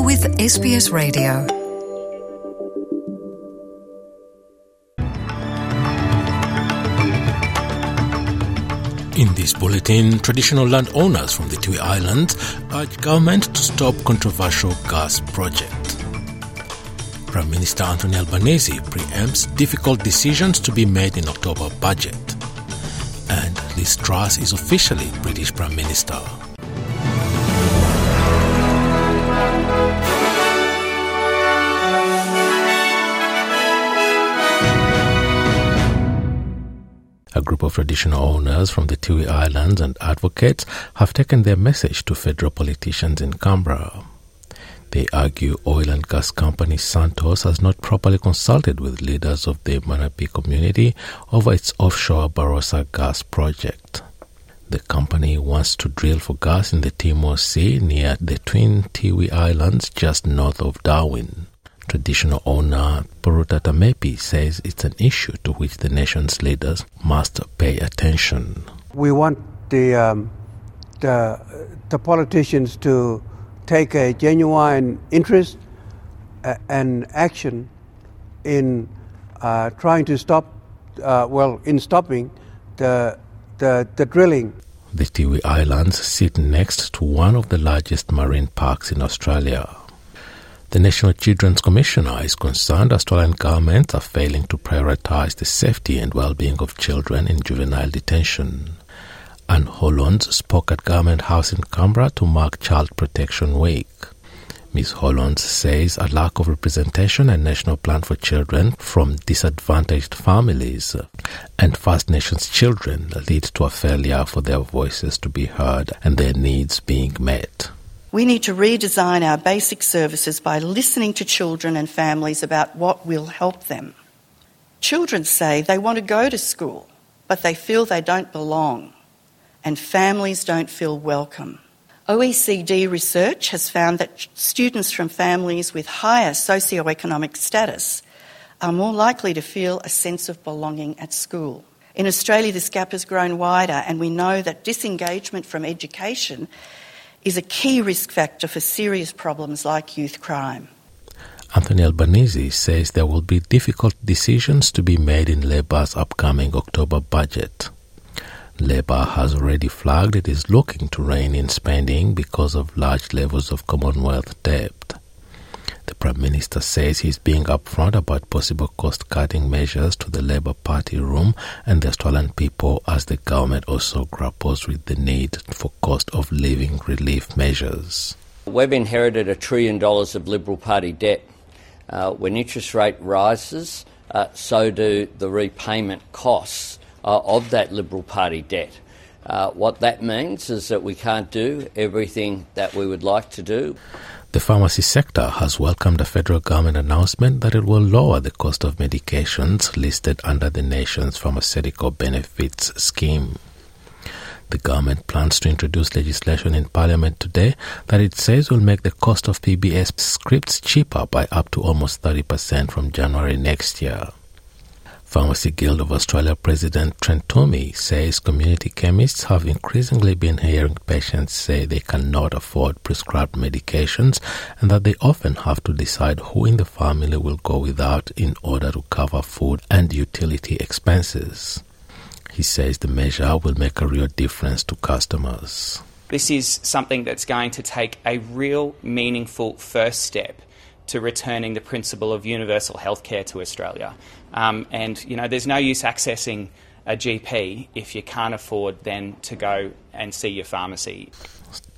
You're with SBS Radio. In this bulletin, traditional landowners from the Tiwi Islands urge government to stop controversial gas project. Prime Minister Anthony Albanese preempts difficult decisions to be made in October budget. And Liz Truss is officially British Prime Minister. Group of traditional owners from the Tiwi Islands and advocates have taken their message to federal politicians in Canberra. They argue oil and gas company Santos has not properly consulted with leaders of the Munupi community over its offshore Barossa gas project. The company wants to drill for gas in the Timor Sea near the twin Tiwi Islands just north of Darwin. Traditional owner Puruta Tamepi says it's an issue to which the nation's leaders must pay attention. We want the, um, the, the politicians to take a genuine interest uh, and action in uh, trying to stop, uh, well, in stopping the, the, the drilling. The Tiwi Islands sit next to one of the largest marine parks in Australia. The National Children's Commissioner is concerned Australian governments are failing to prioritize the safety and well-being of children in juvenile detention. Anne Hollonds spoke at Government House in Canberra to mark Child Protection Week. Ms. Hollonds says a lack of representation and national plan for children from disadvantaged families and First Nations children lead to a failure for their voices to be heard and their needs being met. We need to redesign our basic services by listening to children and families about what will help them. Children say they want to go to school, but they feel they don't belong, and families don't feel welcome. OECD research has found that students from families with higher socioeconomic status are more likely to feel a sense of belonging at school. In Australia, this gap has grown wider, and we know that disengagement from education is a key risk factor for serious problems like youth crime. Anthony Albanese says there will be difficult decisions to be made in Labor's upcoming October budget. Labor has already flagged it is looking to rein in spending because of large levels of Commonwealth debt. The Prime Minister says he's being upfront about possible cost cutting measures to the Labor Party room and the Australian people as the government also grapples with the need for cost of living relief measures. We've inherited a trillion dollars of Liberal Party debt. Uh, when interest rate rises, uh, so do the repayment costs uh, of that Liberal Party debt. Uh, what that means is that we can't do everything that we would like to do. The pharmacy sector has welcomed a federal government announcement that it will lower the cost of medications listed under the nation's pharmaceutical benefits scheme. The government plans to introduce legislation in Parliament today that it says will make the cost of PBS scripts cheaper by up to almost 30% from January next year. Pharmacy Guild of Australia President Trent Twomey says community chemists have increasingly been hearing patients say they cannot afford prescribed medications and that they often have to decide who in the family will go without in order to cover food and utility expenses. He says the measure will make a real difference to customers. This is something that's going to take a real meaningful first step to returning the principle of universal healthcare to Australia. Um, and, you know, there's no use accessing a GP if you can't afford then to go and see your pharmacy.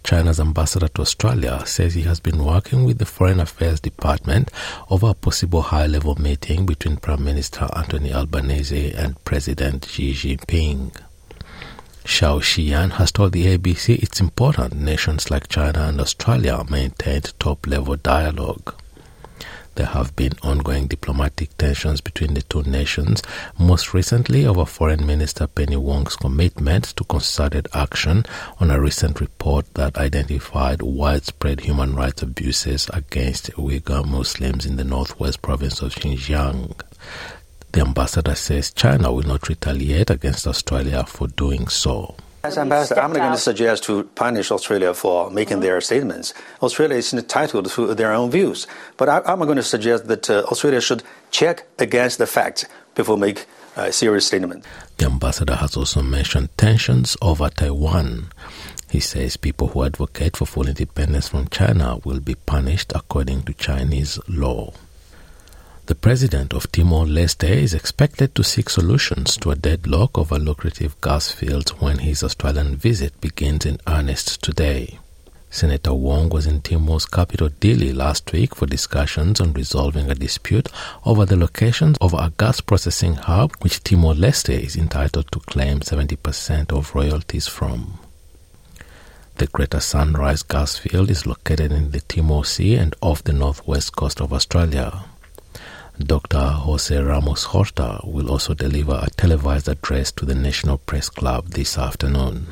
China's ambassador to Australia says he has been working with the Foreign Affairs Department over a possible high level meeting between Prime Minister Anthony Albanese and President Xi Jinping. Xiao Qian has told the ABC it's important nations like China and Australia maintain top level dialogue. There have been ongoing diplomatic tensions between the two nations, most recently over Foreign Minister Penny Wong's commitment to concerted action on a recent report that identified widespread human rights abuses against Uyghur Muslims in the northwest province of Xinjiang. The ambassador says China will not retaliate against Australia for doing so. As Ambassador, I'm not going to suggest to punish Australia for making mm-hmm. their statements. Australia is entitled to their own views. But I, am going to suggest that uh, Australia should check against the facts before make a serious statement. The ambassador has also mentioned tensions over Taiwan. He says people who advocate for full independence from China will be punished according to Chinese law. The president of Timor Leste is expected to seek solutions to a deadlock over lucrative gas fields when his Australian visit begins in earnest today. Senator Wong was in Timor's capital Dili last week for discussions on resolving a dispute over the locations of a gas processing hub which Timor Leste is entitled to claim 70% of royalties from. The Greater Sunrise gas field is located in the Timor Sea and off the northwest coast of Australia. Dr. Jose Ramos Horta will also deliver a televised address to the National Press Club this afternoon.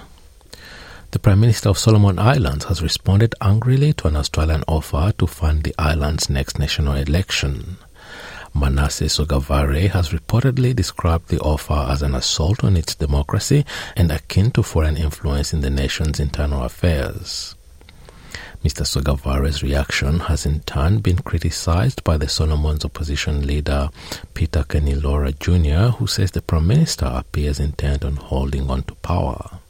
The Prime Minister of Solomon Islands has responded angrily to an Australian offer to fund the island's next national election. Manasseh Sogavare has reportedly described the offer as an assault on its democracy and akin to foreign influence in the nation's internal affairs. Mr. Sogavare's reaction has in turn been criticized by the Solomons opposition leader Peter Kenilorea Jr., who says the Prime Minister appears intent on holding on to power.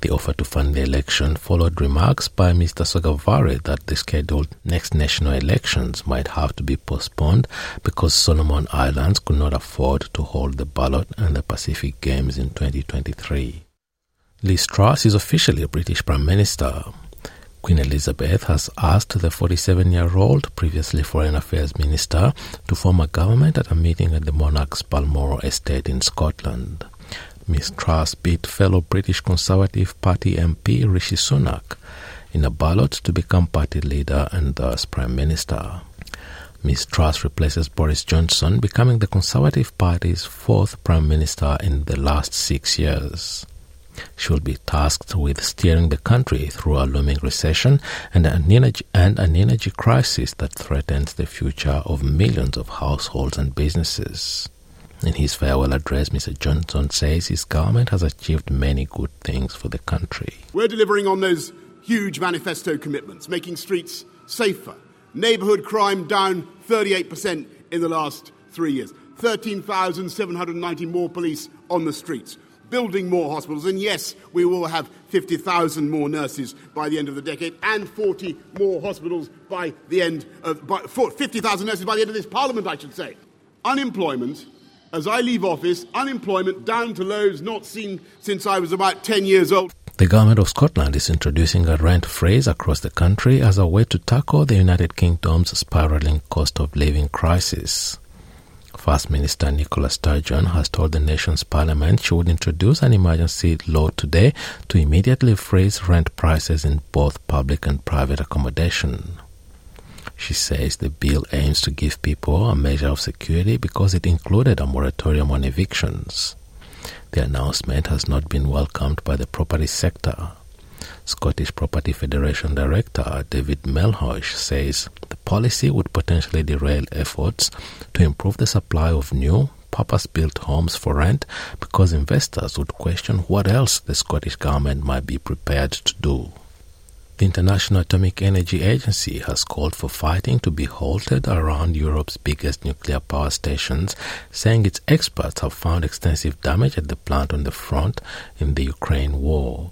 The offer to fund the election followed remarks by Mr. Sogavare that the scheduled next national elections might have to be postponed because Solomon Islands could not afford to hold the ballot and the Pacific Games in 2023. Liz Truss is officially a British Prime Minister. Queen Elizabeth has asked the 47 year old, previously Foreign Affairs Minister, to form a government at a meeting at the monarch's Balmoral estate in Scotland. Ms. Truss beat fellow British Conservative Party MP Rishi Sunak in a ballot to become party leader and thus Prime Minister. Ms. Truss replaces Boris Johnson, becoming the Conservative Party's fourth Prime Minister in the last six years. Will be tasked with steering the country through a looming recession and an, energy, and an energy crisis that threatens the future of millions of households and businesses. In his farewell address, Mr. Johnson says his government has achieved many good things for the country. We're delivering on those huge manifesto commitments, making streets safer, neighbourhood crime down 38% in the last three years, 13,790 more police on the streets building more hospitals. And yes, we will have 50,000 more nurses by the end of the decade and 40 more hospitals by the end of 50,000 nurses by the end of this parliament, I should say. Unemployment, as I leave office, unemployment down to lows not seen since I was about 10 years old. The government of Scotland is introducing a rent freeze across the country as a way to tackle the United Kingdom's spiraling cost of living crisis. First Minister Nicola Sturgeon has told the nation's parliament she would introduce an emergency law today to immediately freeze rent prices in both public and private accommodation. She says the bill aims to give people a measure of security because it included a moratorium on evictions. The announcement has not been welcomed by the property sector. Scottish Property Federation Director David Melhuish says policy would potentially derail efforts to improve the supply of new, purpose built homes for rent because investors would question what else the Scottish Government might be prepared to do. The International Atomic Energy Agency has called for fighting to be halted around Europe's biggest nuclear power stations, saying its experts have found extensive damage at the plant on the front in the Ukraine war.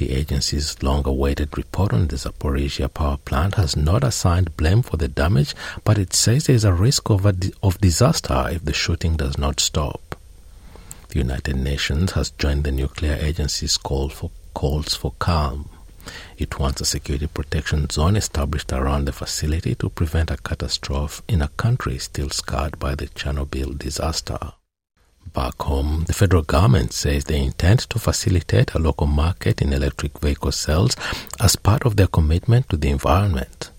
The agency's long awaited report on the Zaporizhia power plant has not assigned blame for the damage, but it says there is a risk of, a di- of disaster if the shooting does not stop. The United Nations has joined the nuclear agency's call for calls for calm. It wants a security protection zone established around the facility to prevent a catastrophe in a country still scarred by the Chernobyl disaster. Back home, the federal government says they intend to facilitate a local market in electric vehicle sales as part of their commitment to the environment.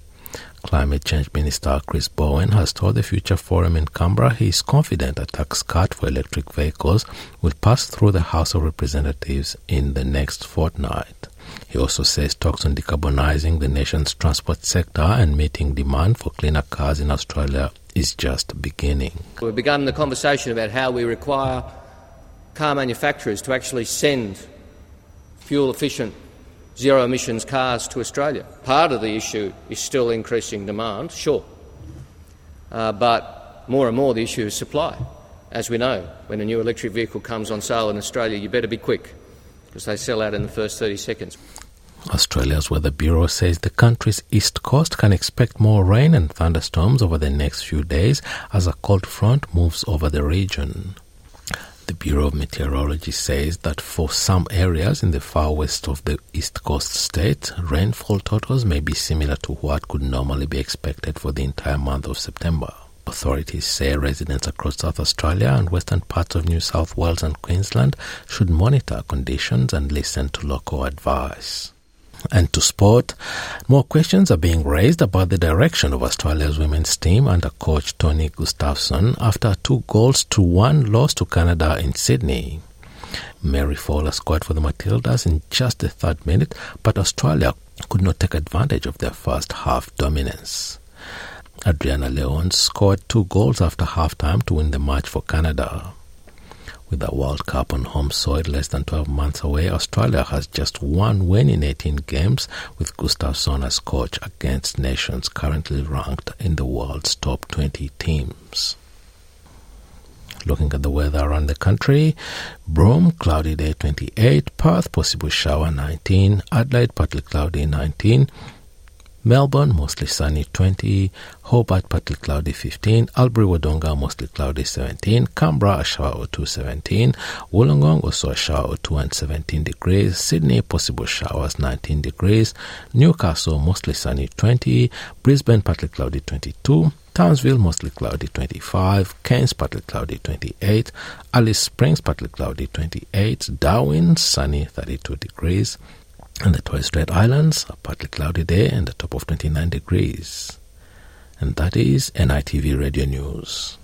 Climate Change Minister Chris Bowen has told the Future Forum in Canberra he is confident a tax cut for electric vehicles will pass through the House of Representatives in the next fortnight. He also says talks on decarbonizing the nation's transport sector and meeting demand for cleaner cars in Australia is just beginning. We've begun the conversation about how we require car manufacturers to actually send fuel efficient, zero emissions cars to Australia. Part of the issue is still increasing demand, sure, uh, but more and more the issue is supply. As we know, when a new electric vehicle comes on sale in Australia, you better be quick because they sell out in the first 30 seconds. Australia's Weather Bureau says the country's east coast can expect more rain and thunderstorms over the next few days as a cold front moves over the region. The Bureau of Meteorology says that for some areas in the far west of the east coast state, rainfall totals may be similar to what could normally be expected for the entire month of September. Authorities say residents across South Australia and western parts of New South Wales and Queensland should monitor conditions and listen to local advice. And to sport, more questions are being raised about the direction of Australia's women's team under coach Tony Gustavsson after two goals to one loss to Canada in Sydney. Mary Fowler scored for the Matildas in just the third minute, but Australia could not take advantage of their first half dominance. Adriana Leon scored two goals after halftime to win the match for Canada. With the World Cup on home soil less than 12 months away, Australia has just one win in 18 games, with Gustavsson as coach against nations currently ranked in the world's top 20 teams. Looking at the weather around the country, Broome, cloudy day 28, Perth, possible shower 19, Adelaide, partly cloudy 19, Melbourne, mostly sunny 20. Hobart, partly cloudy 15. Albury, Wodonga, mostly cloudy 17. Canberra, a shower or 2 17. Wollongong, also a shower or 2 and 17 degrees. Sydney, possible showers 19 degrees. Newcastle, mostly sunny 20. Brisbane, partly cloudy 22. Townsville, mostly cloudy 25. Cairns, partly cloudy 28. Alice Springs, partly cloudy 28. Darwin, sunny 32 degrees and the Torres Strait Islands, a partly cloudy day and a top of 29 degrees. And that is NITV Radio News.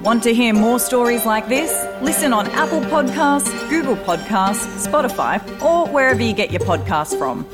Want to hear more stories like this? Listen on Apple Podcasts, Google Podcasts, Spotify, or wherever you get your podcasts from.